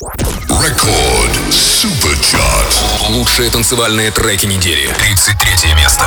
Рекорд Суперчарт. Лучшие танцевальные треки недели. 33 место.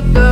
todo.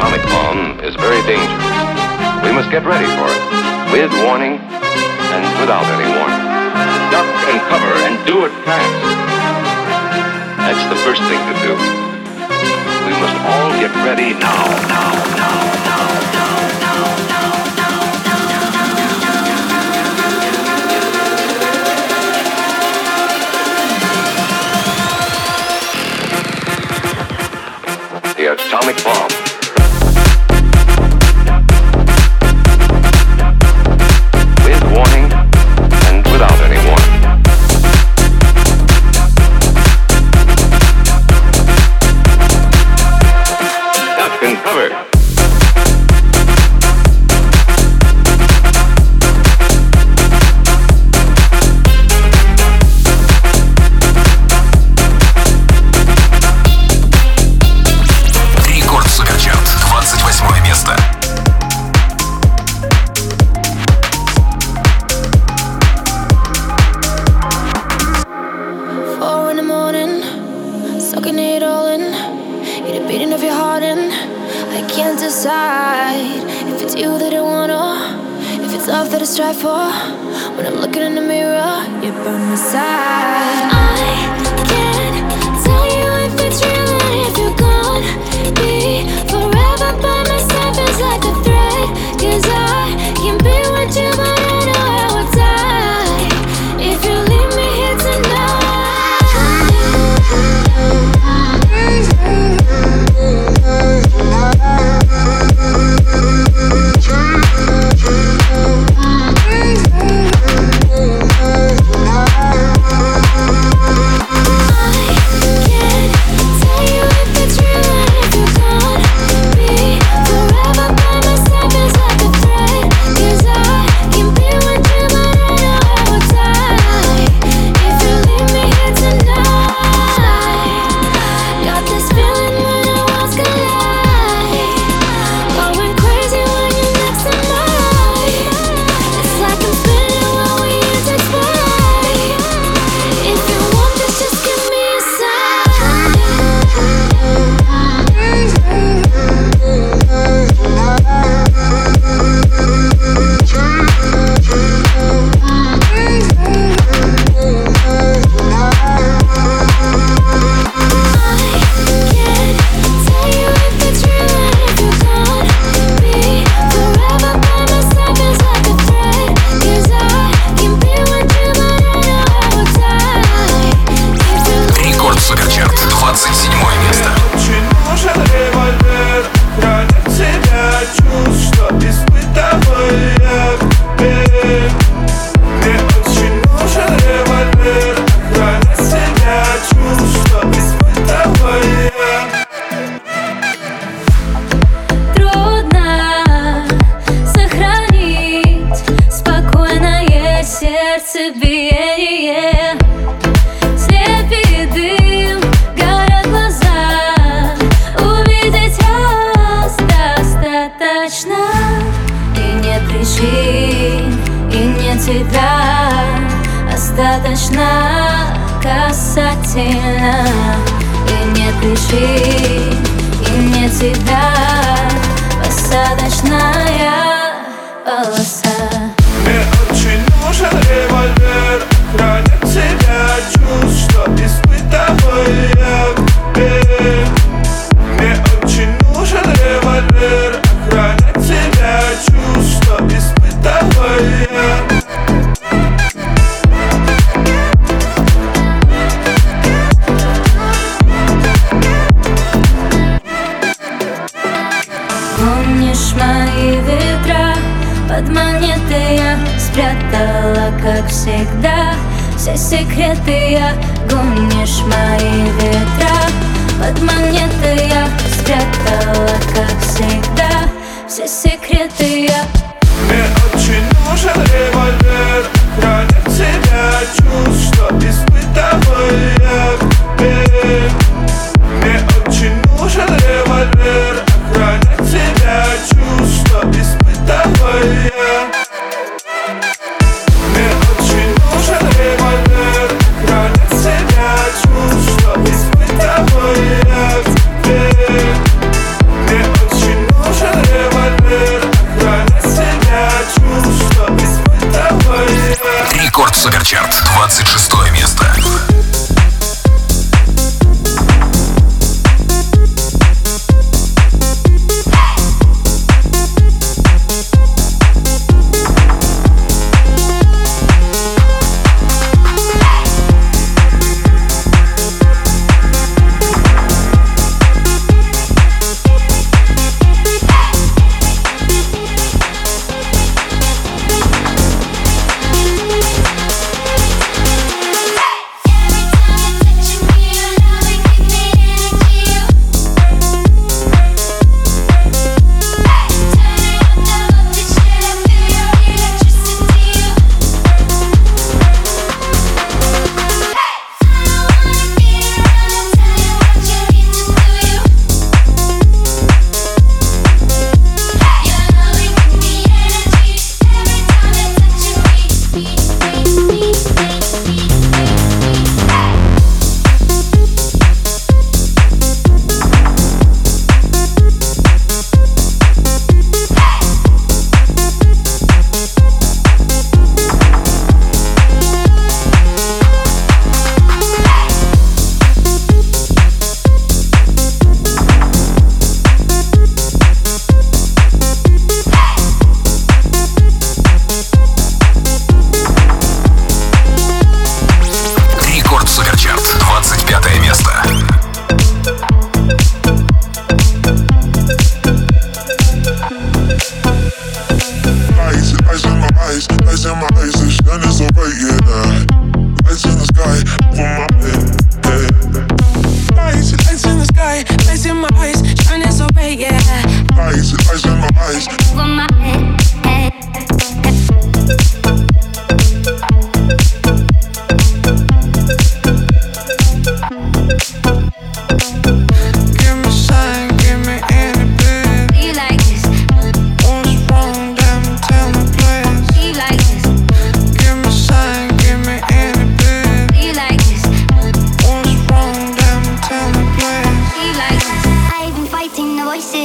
atomic bomb is very dangerous. We must get ready for it, with warning and without any warning. Duck and cover and do it fast. That's the first thing to do. We must all get ready now, now, now, now, now, now, now. atomic bomb. пути И мне тебя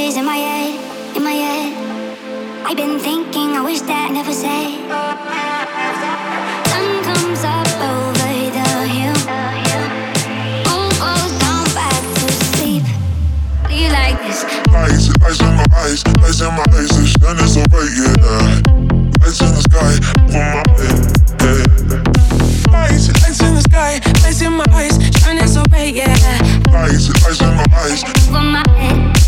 voices in my head, in my head. I've been thinking, I wish that I never said. Lights, in my eyes, lights in my eyes, the sun is yeah. Lights in the sky, over my head, yeah. Lights, lights in the sky, lights in my eyes, shining so bright, yeah. Lights, lights in my eyes, over my head.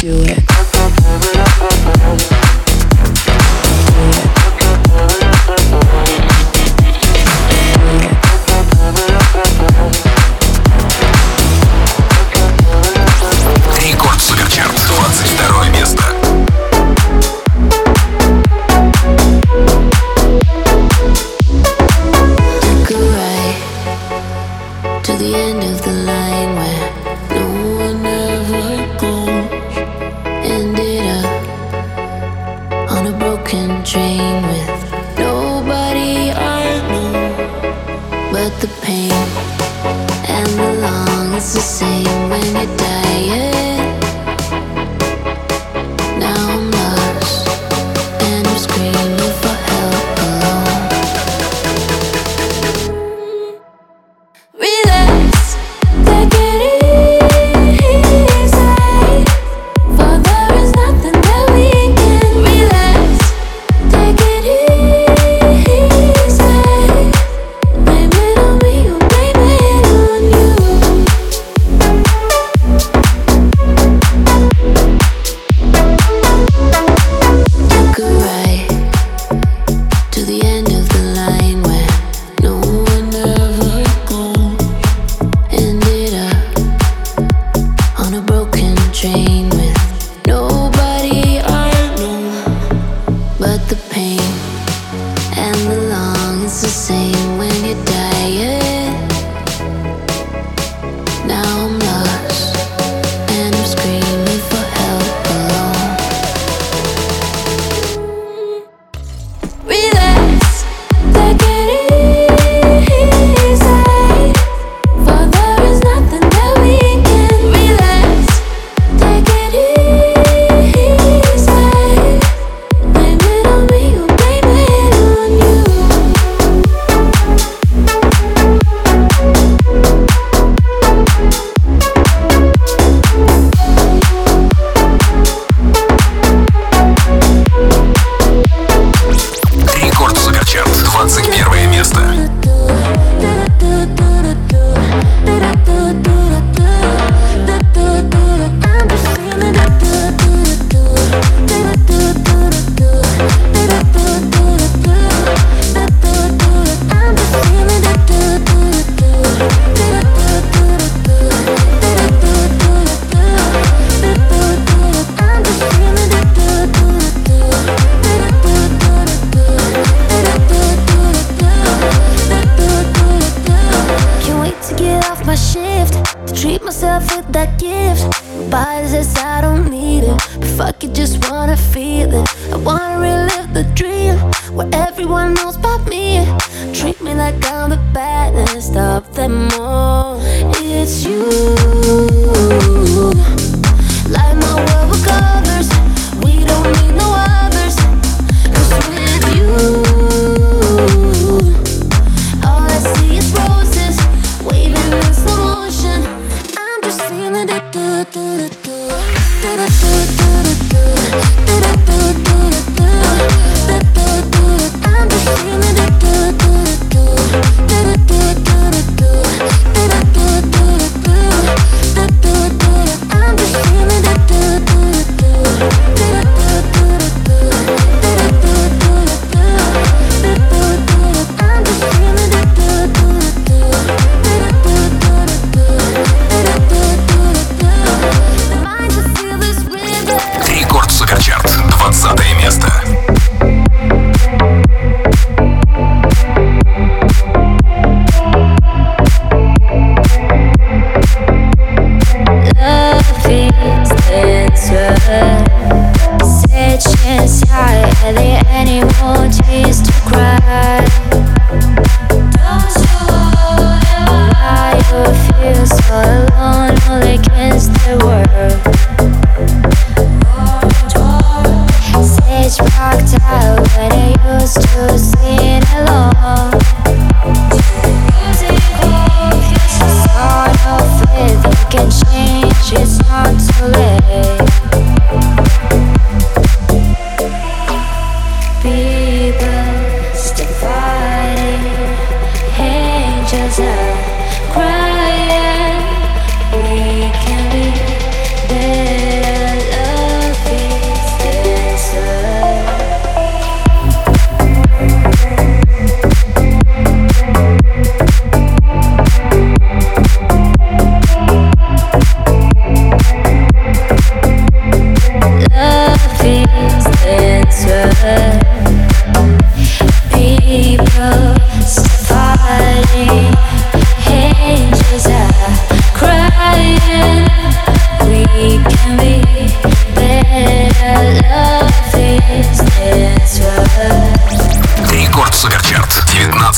do it.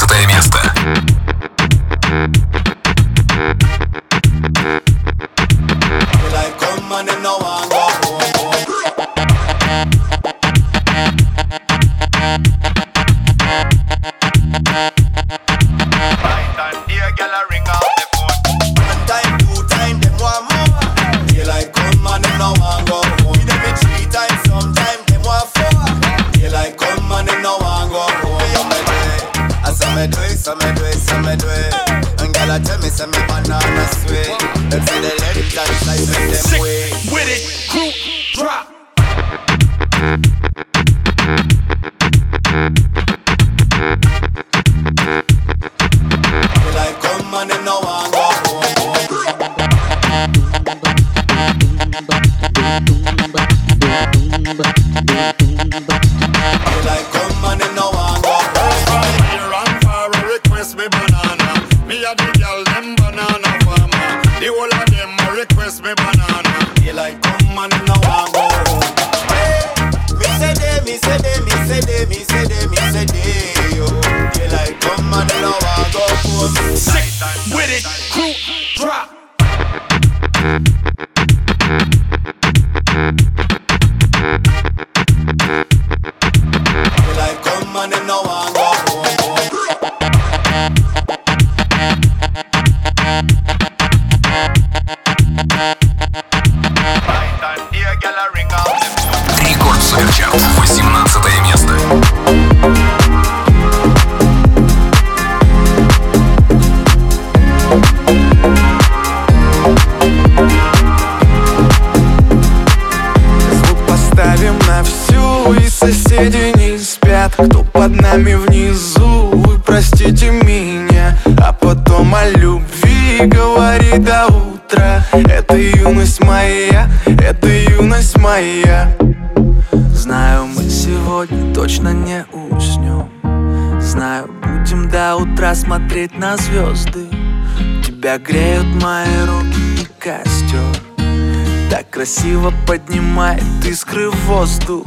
15 место. соседи не спят Кто под нами внизу, вы простите меня А потом о любви говори до утра. Это юность моя, это юность моя. Знаю, мы сегодня точно не уснем. Знаю, будем до утра смотреть на звезды. Тебя греют мои руки и костер. Так красиво поднимает искры в воздух.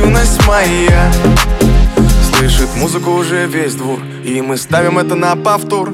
моя. Слышит музыку уже весь двор И мы ставим это на повтор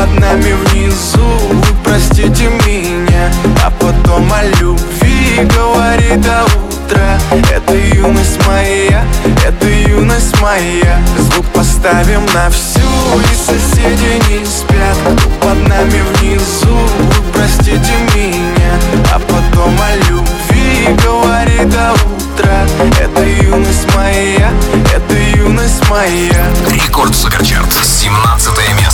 под нами внизу, вы простите меня. А потом о любви говорит до утра. Это юность моя, это юность моя. Звук поставим на всю, и соседи не спят. Кто под нами внизу, вы простите меня. А потом о любви говорит до утра. Это юность моя, это юность моя. Рекорд Суперчарт, 17 место.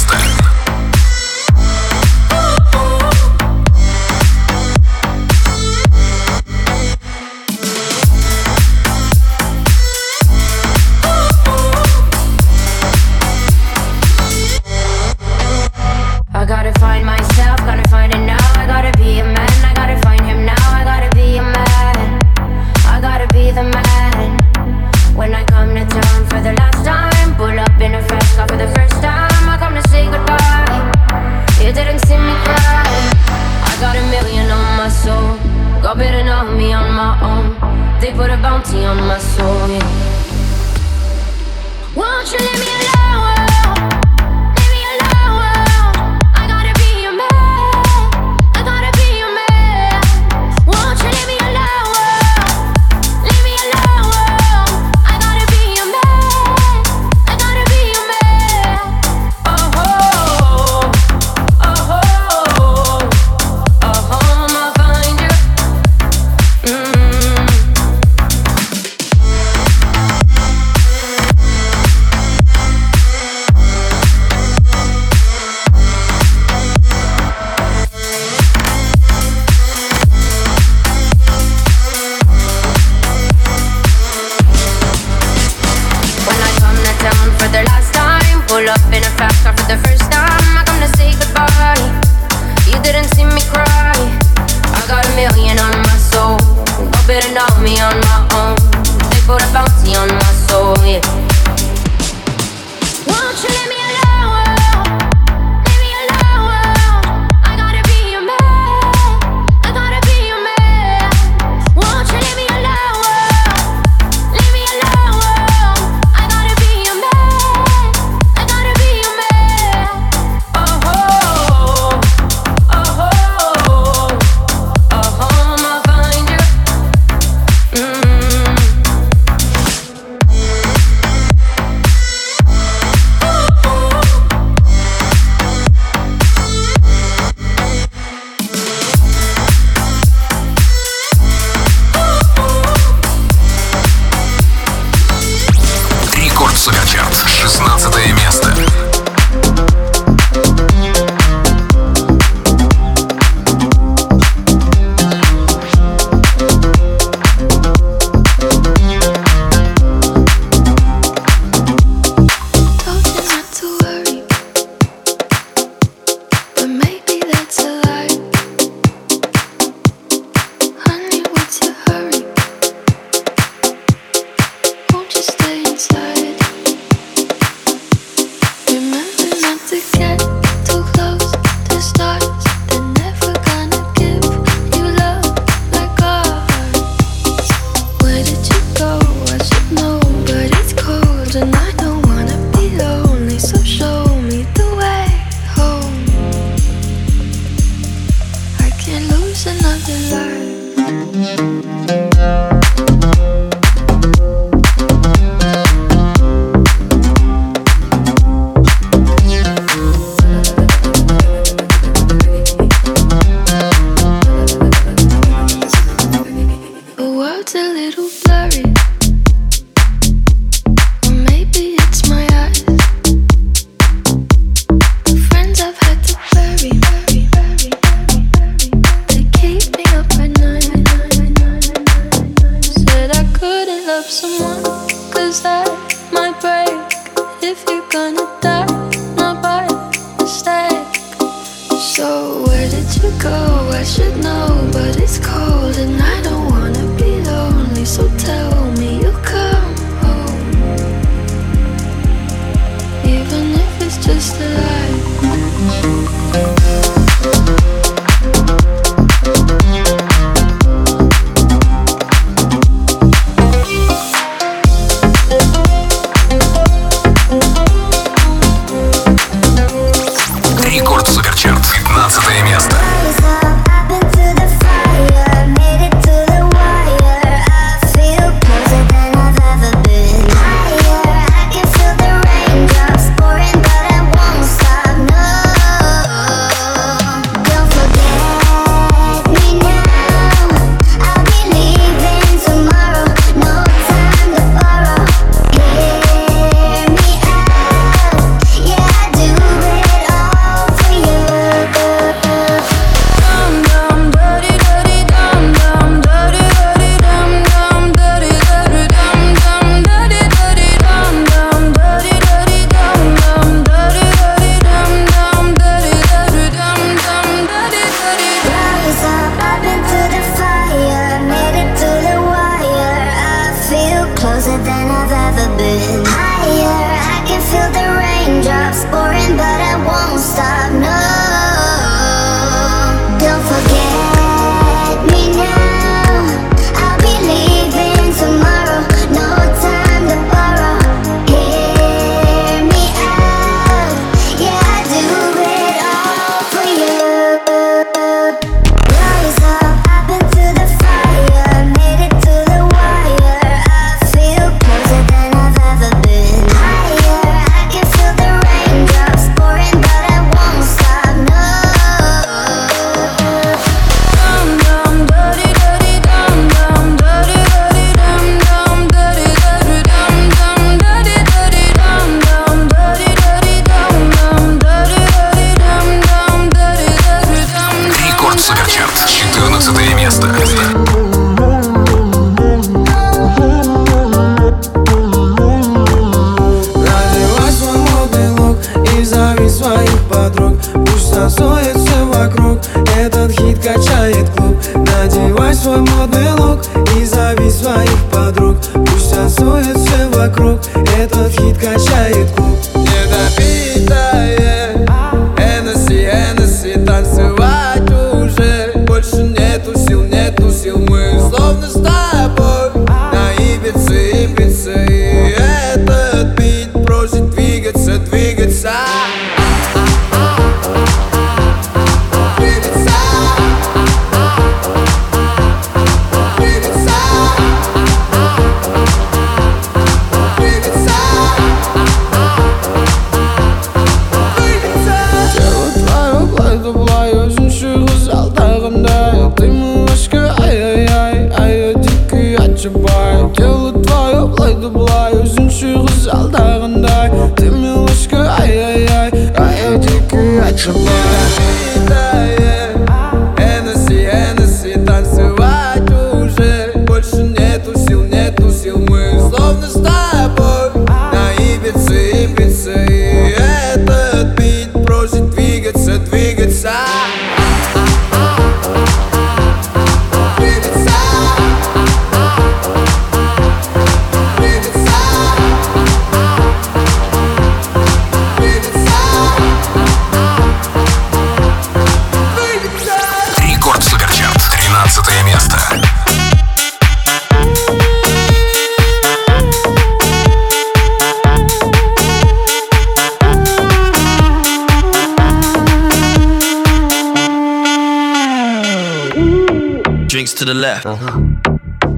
Uh-huh.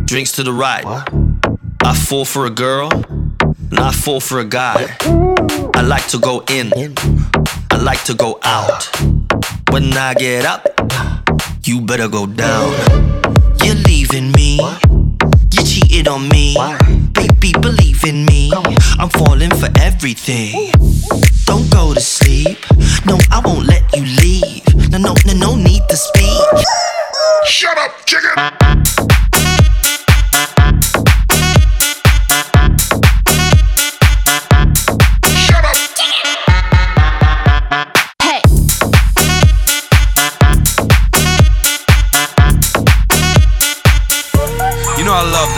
Drinks to the right. What? I fall for a girl, and I fall for a guy. I like to go in, I like to go out. When I get up, you better go down. You're leaving me. You cheated on me. Baby, believe in me. I'm falling for everything. Don't go to sleep. No, I won't let you leave. No, no, no, no need to speak. Shut up!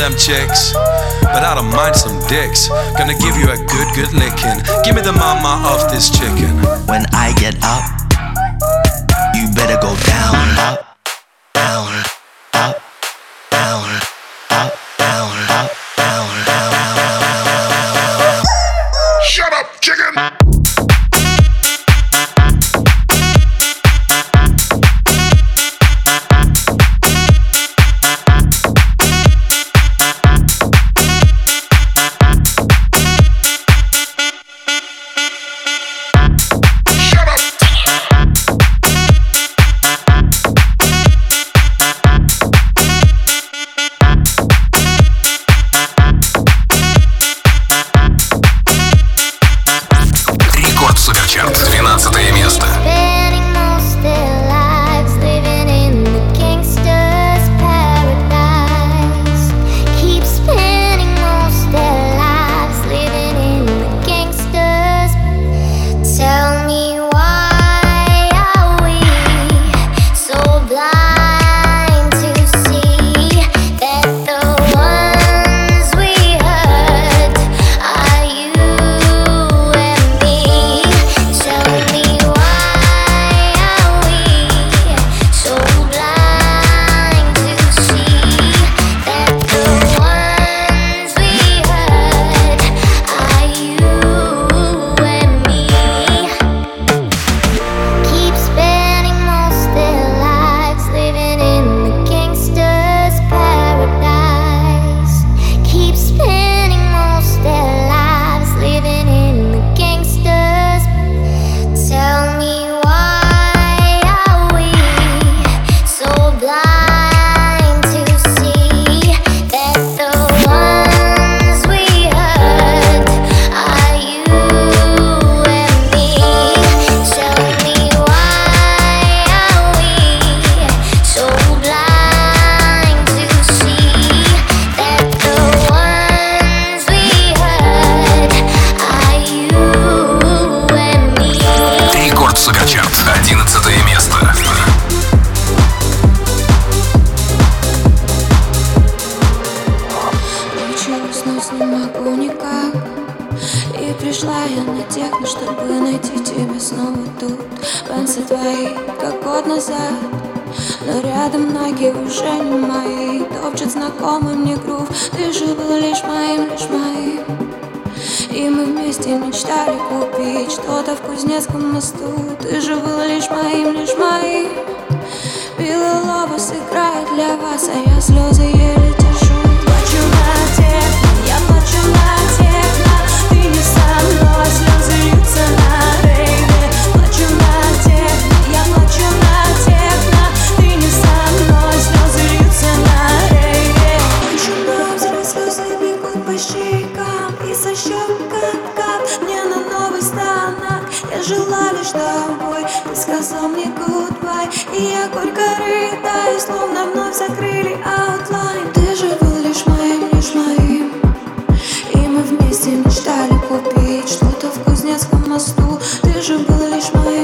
them chicks, but I don't mind some dicks. Gonna give you a good, good licking. Give me the mama of this chicken. When I get up, you better go down, up, down. touch my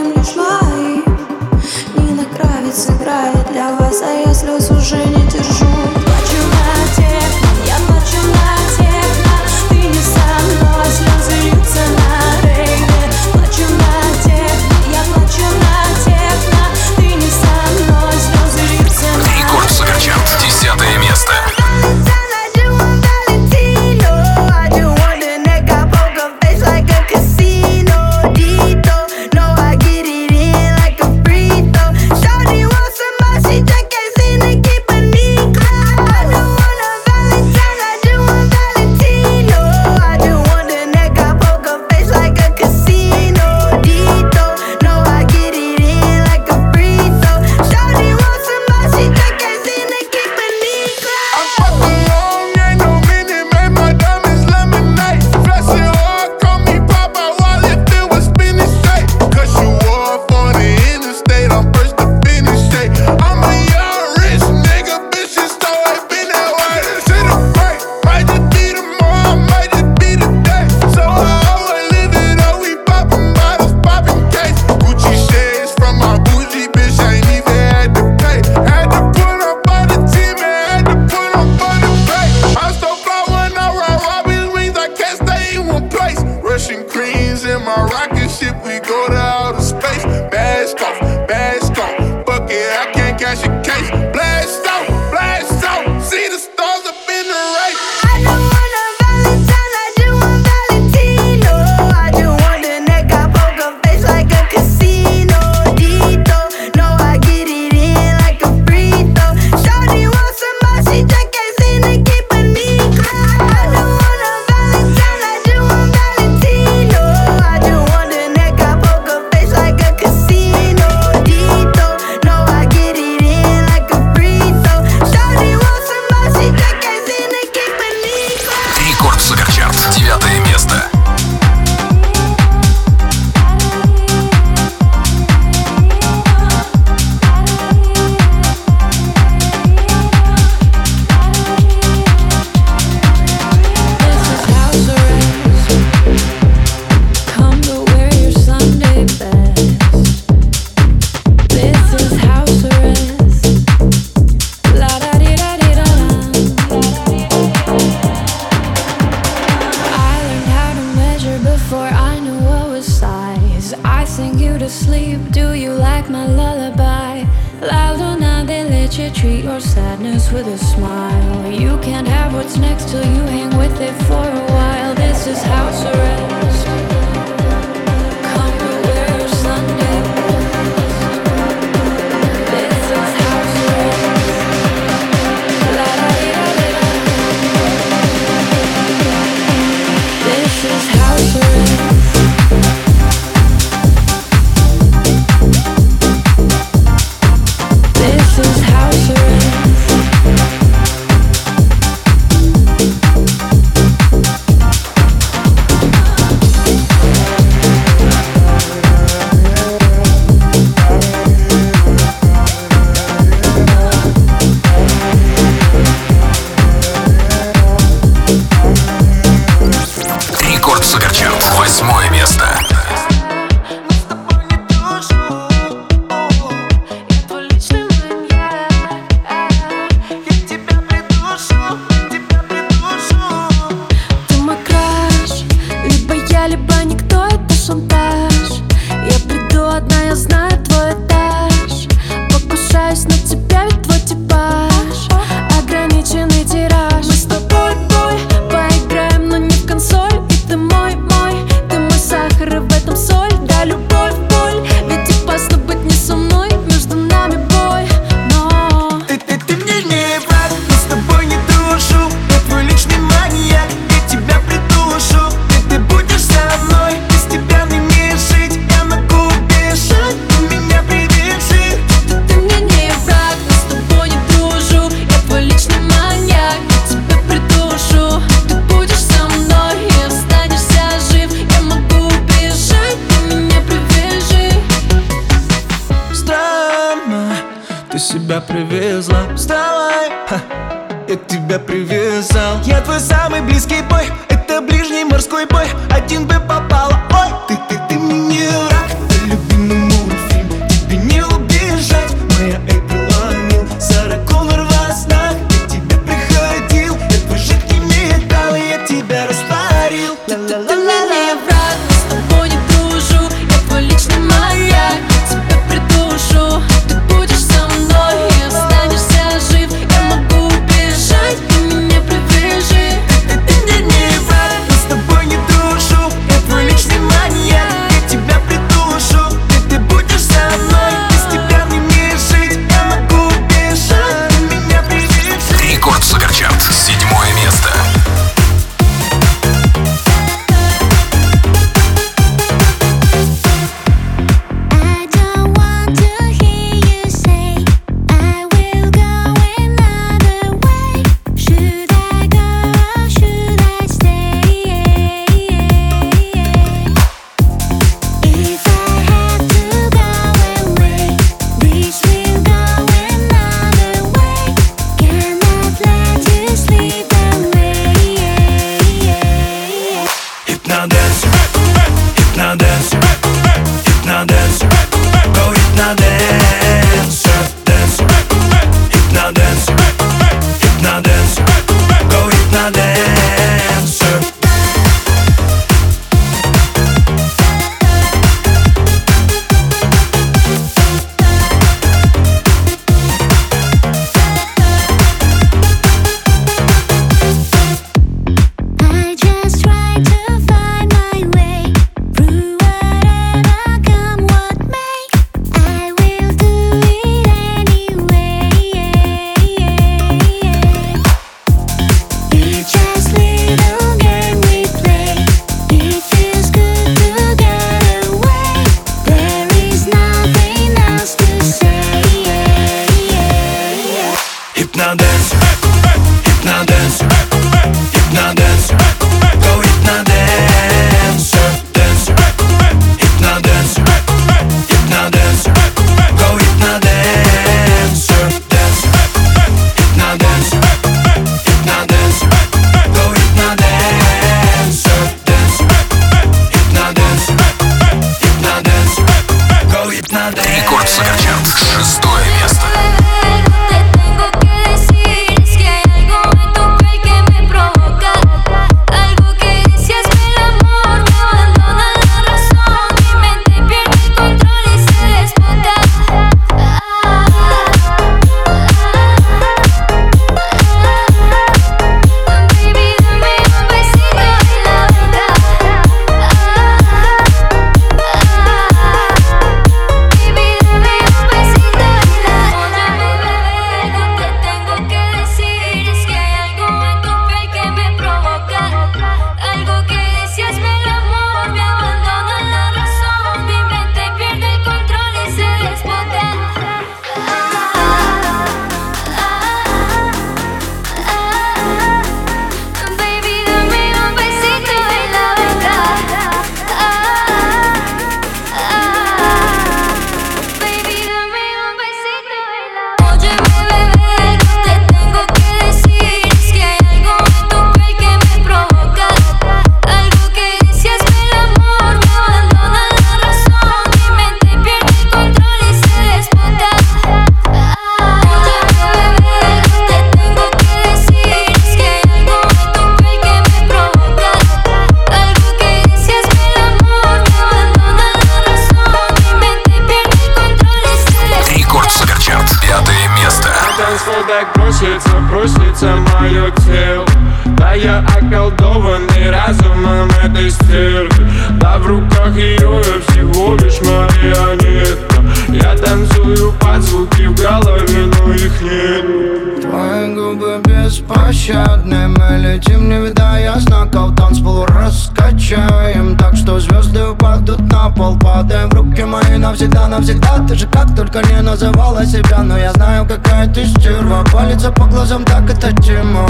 нет. Твои губы беспощадны Мы летим, не видая знаков Танцпол раскачаем. Так что звезды упадут на пол Падаем в руки мои навсегда, навсегда. Ты же как только не называла себя Но я знаю, какая ты стерва. Палится по глазам, так это тема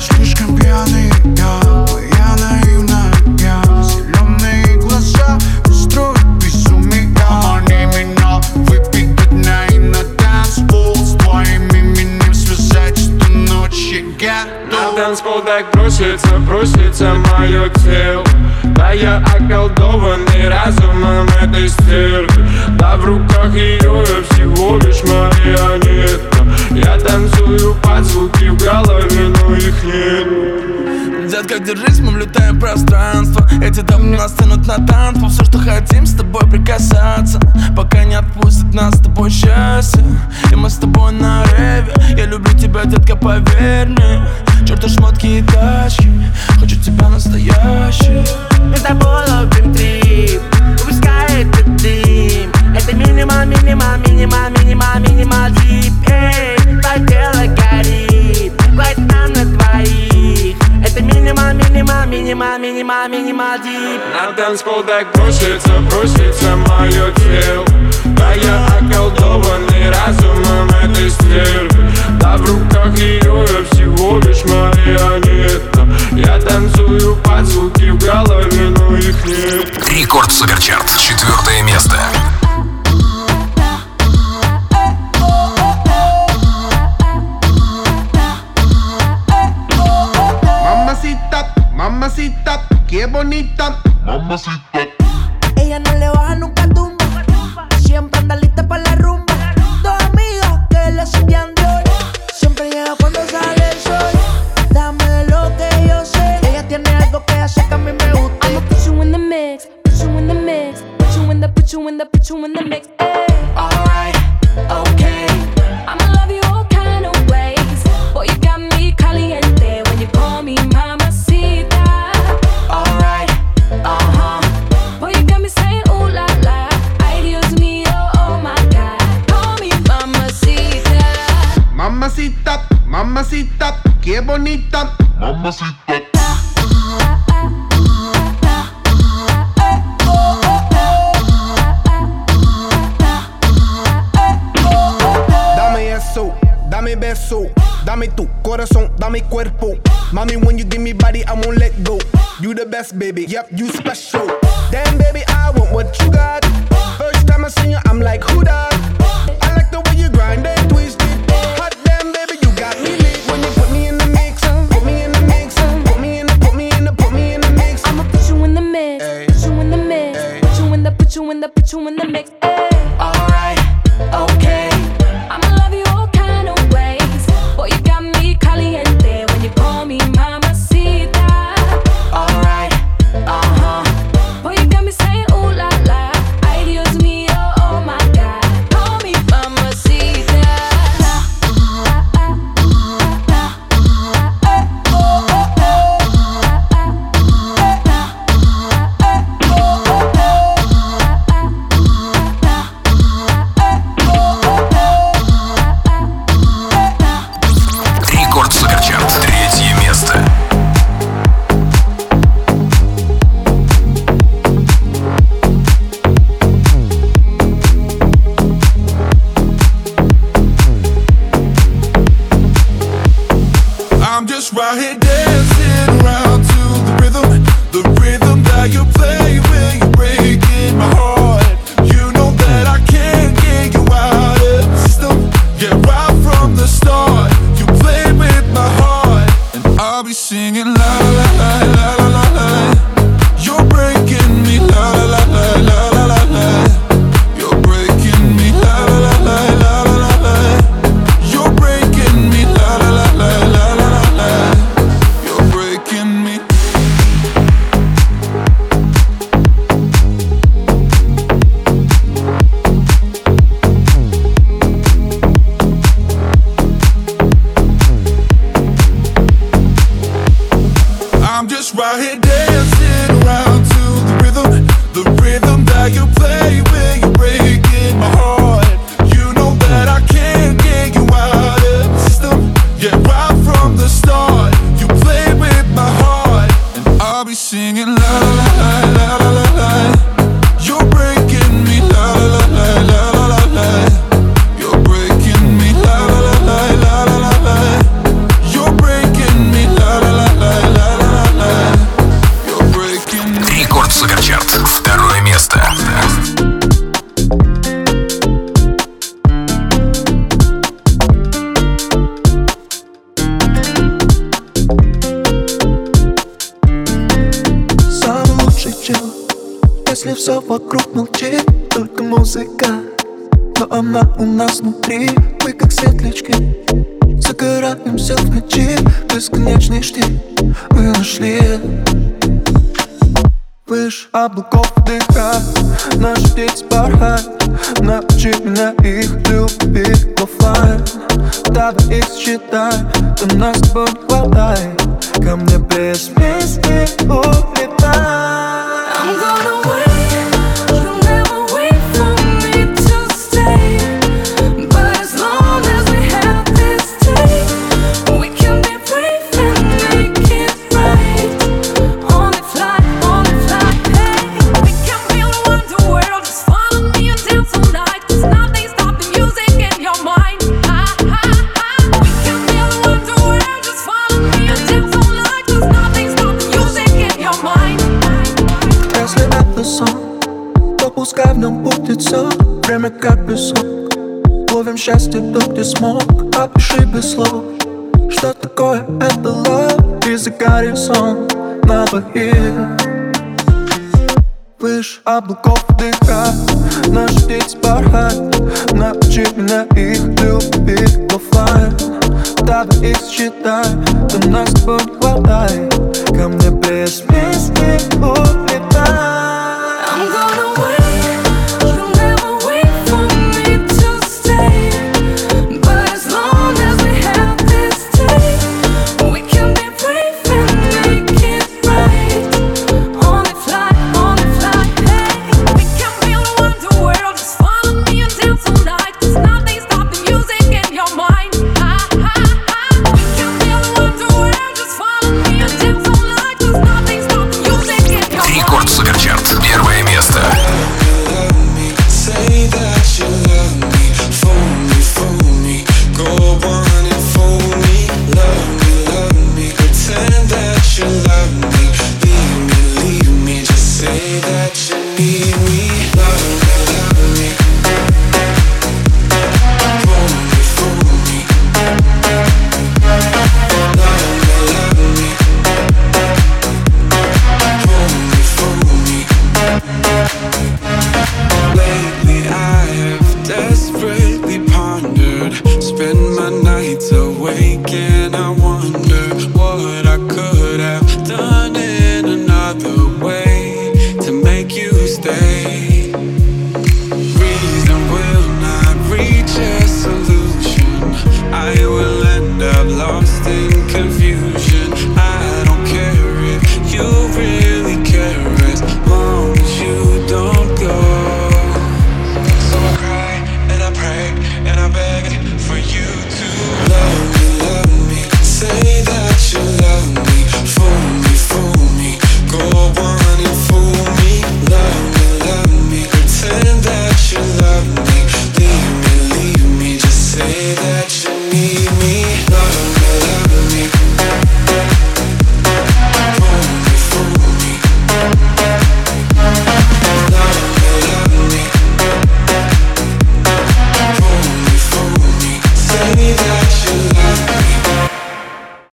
Слишком пьяный я, я наивная я На готов танцпол так просится, просится мое тело. Да я околдованный разумом этой стервы. Да в руках ее я всего лишь марионетка. Я танцую под звуки в голове, но их нет Детка, держись, мы влетаем в пространство. Эти дамы нас тянут на танцпол Все, что хотим, с тобой прикасаться. Пока не отпустит нас с тобой счастье. И мы с тобой на реве. Я люблю тебя, детка, поверь мне. Чёрты шмотки и тачки. Хочу тебя настоящий тобой ловим трип. Выпускай этот дым. Это минимал, минимал, минимал, минимал, минимал дип Эй, минимал, минимал, минимал, дип. На танцпол так просится, просится мое тело. Да я околдованный разумом этой стервы Да в руках ее я всего лишь марионетка. Я танцую под звуки в голове, но их нет. Рекорд Суперчарт. Четвертое место. Mamacita, qué bonita. Mamacita. Ella no le baja nunca Mamacita Dame eso, dame beso, dame tu corazón, dame cuerpo. Mommy, when you give me body, I won't let go. You the best, baby. Yep, you Если все вокруг молчит, только музыка. Но она у нас внутри, мы как светлячки. Загораемся в ночи, бесконечный штиль. Мы нашли Выше облаков дыха. Наши птицы порхают Научи меня их любить. Оффлайн Давай их считай То нас с тобой не хватает. Ко мне без вместе улетай счастье тут ты смог? Опиши без слов Что такое это love? И за горизонт на двоих Выше облаков дыхать, Наш птиц порхает Научи меня их любить Оффлайн Давай их считать.